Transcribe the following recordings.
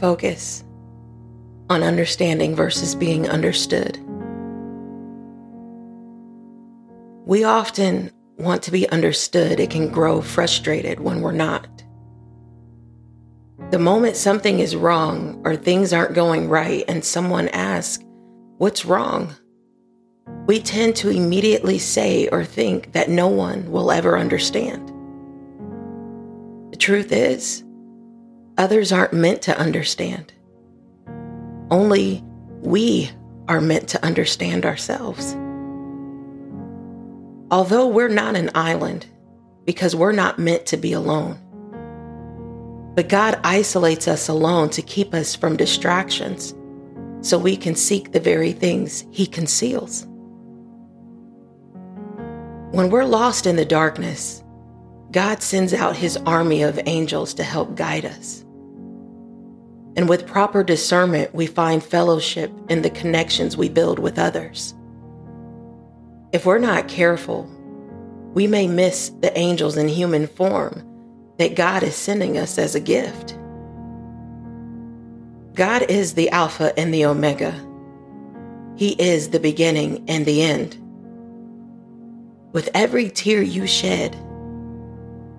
focus on understanding versus being understood. We often want to be understood. It can grow frustrated when we're not. The moment something is wrong or things aren't going right and someone asks, What's wrong? We tend to immediately say or think that no one will ever understand. The truth is, others aren't meant to understand. Only we are meant to understand ourselves. Although we're not an island, because we're not meant to be alone. But God isolates us alone to keep us from distractions so we can seek the very things He conceals. When we're lost in the darkness, God sends out His army of angels to help guide us. And with proper discernment, we find fellowship in the connections we build with others. If we're not careful, we may miss the angels in human form that God is sending us as a gift. God is the Alpha and the Omega. He is the beginning and the end. With every tear you shed,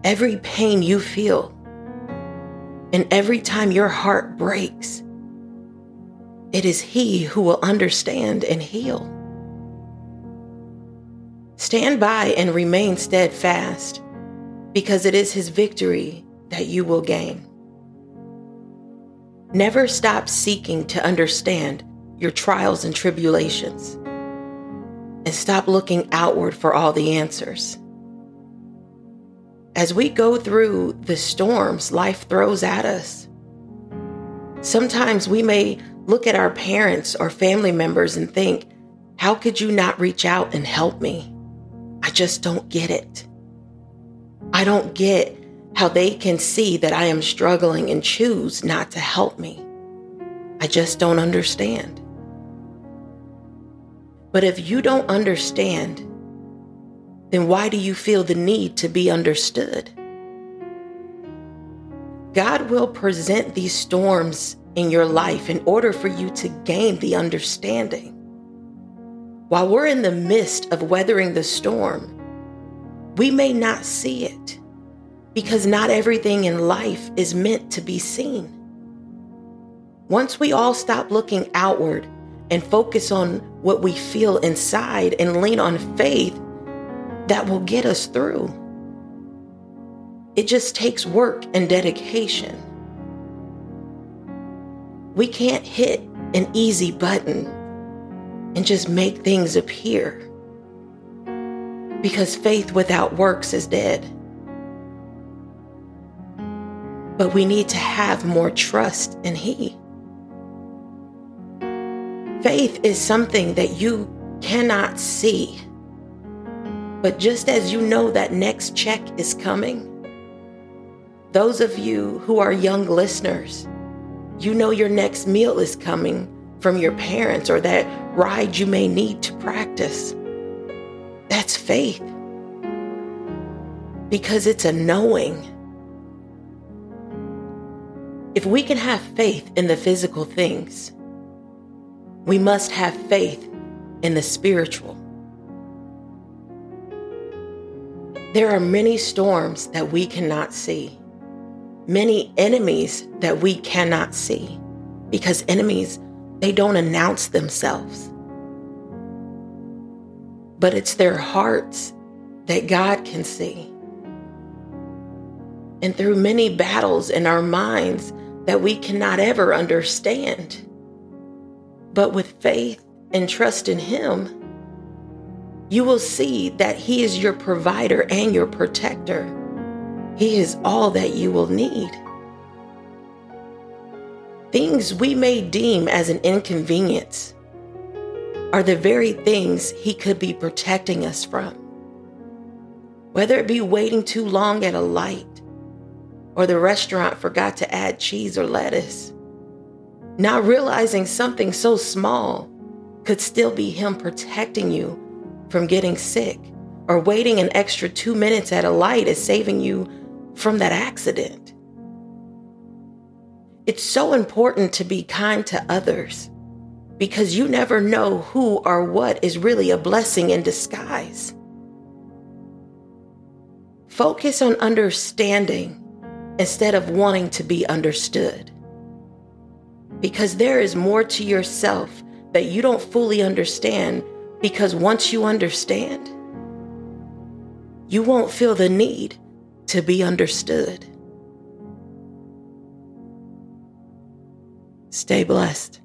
every pain you feel, and every time your heart breaks, it is He who will understand and heal. Stand by and remain steadfast because it is his victory that you will gain. Never stop seeking to understand your trials and tribulations, and stop looking outward for all the answers. As we go through the storms life throws at us, sometimes we may look at our parents or family members and think, How could you not reach out and help me? I just don't get it. I don't get how they can see that I am struggling and choose not to help me. I just don't understand. But if you don't understand, then why do you feel the need to be understood? God will present these storms in your life in order for you to gain the understanding. While we're in the midst of weathering the storm, we may not see it because not everything in life is meant to be seen. Once we all stop looking outward and focus on what we feel inside and lean on faith, that will get us through. It just takes work and dedication. We can't hit an easy button and just make things appear because faith without works is dead. But we need to have more trust in He. Faith is something that you cannot see. But just as you know that next check is coming, those of you who are young listeners, you know your next meal is coming from your parents or that ride you may need to practice. That's faith. Because it's a knowing. If we can have faith in the physical things, we must have faith in the spiritual. There are many storms that we cannot see, many enemies that we cannot see, because enemies, they don't announce themselves but it's their hearts that God can see. And through many battles in our minds that we cannot ever understand. But with faith and trust in Him, you will see that He is your provider and your protector. He is all that you will need. Things we may deem as an inconvenience are the very things He could be protecting us from. Whether it be waiting too long at a light, or the restaurant forgot to add cheese or lettuce, not realizing something so small could still be Him protecting you from getting sick, or waiting an extra two minutes at a light is saving you from that accident. It's so important to be kind to others because you never know who or what is really a blessing in disguise. Focus on understanding instead of wanting to be understood. Because there is more to yourself that you don't fully understand, because once you understand, you won't feel the need to be understood. Stay blessed.